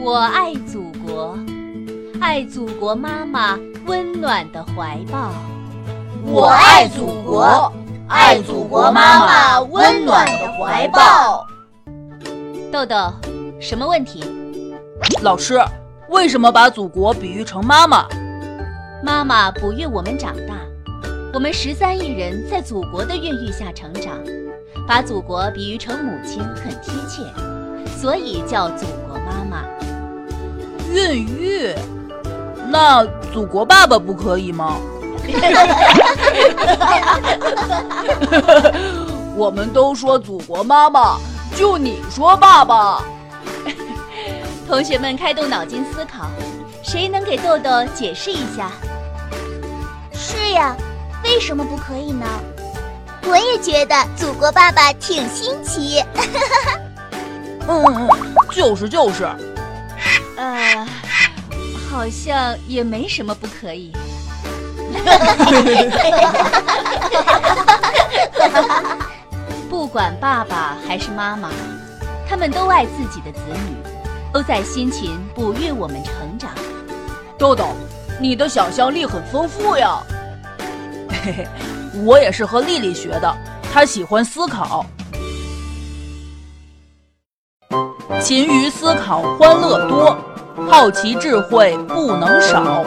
我爱祖国，爱祖国妈妈温暖的怀抱。我爱祖国，爱祖国妈妈温暖的怀抱。豆豆，什么问题？老师，为什么把祖国比喻成妈妈？妈妈哺育我们长大，我们十三亿人在祖国的孕育下成长，把祖国比喻成母亲很贴切，所以叫祖国。孕育？那祖国爸爸不可以吗？我们都说祖国妈妈，就你说爸爸。同学们开动脑筋思考，谁能给豆豆解释一下？是呀，为什么不可以呢？我也觉得祖国爸爸挺新奇。嗯嗯，就是就是。呃，好像也没什么不可以。不管爸爸还是妈妈，他们都爱自己的子女，都在辛勤哺育我们成长。豆豆，你的想象力很丰富呀。嘿嘿，我也是和丽丽学的，她喜欢思考。勤于思考，欢乐多；好奇智慧不能少。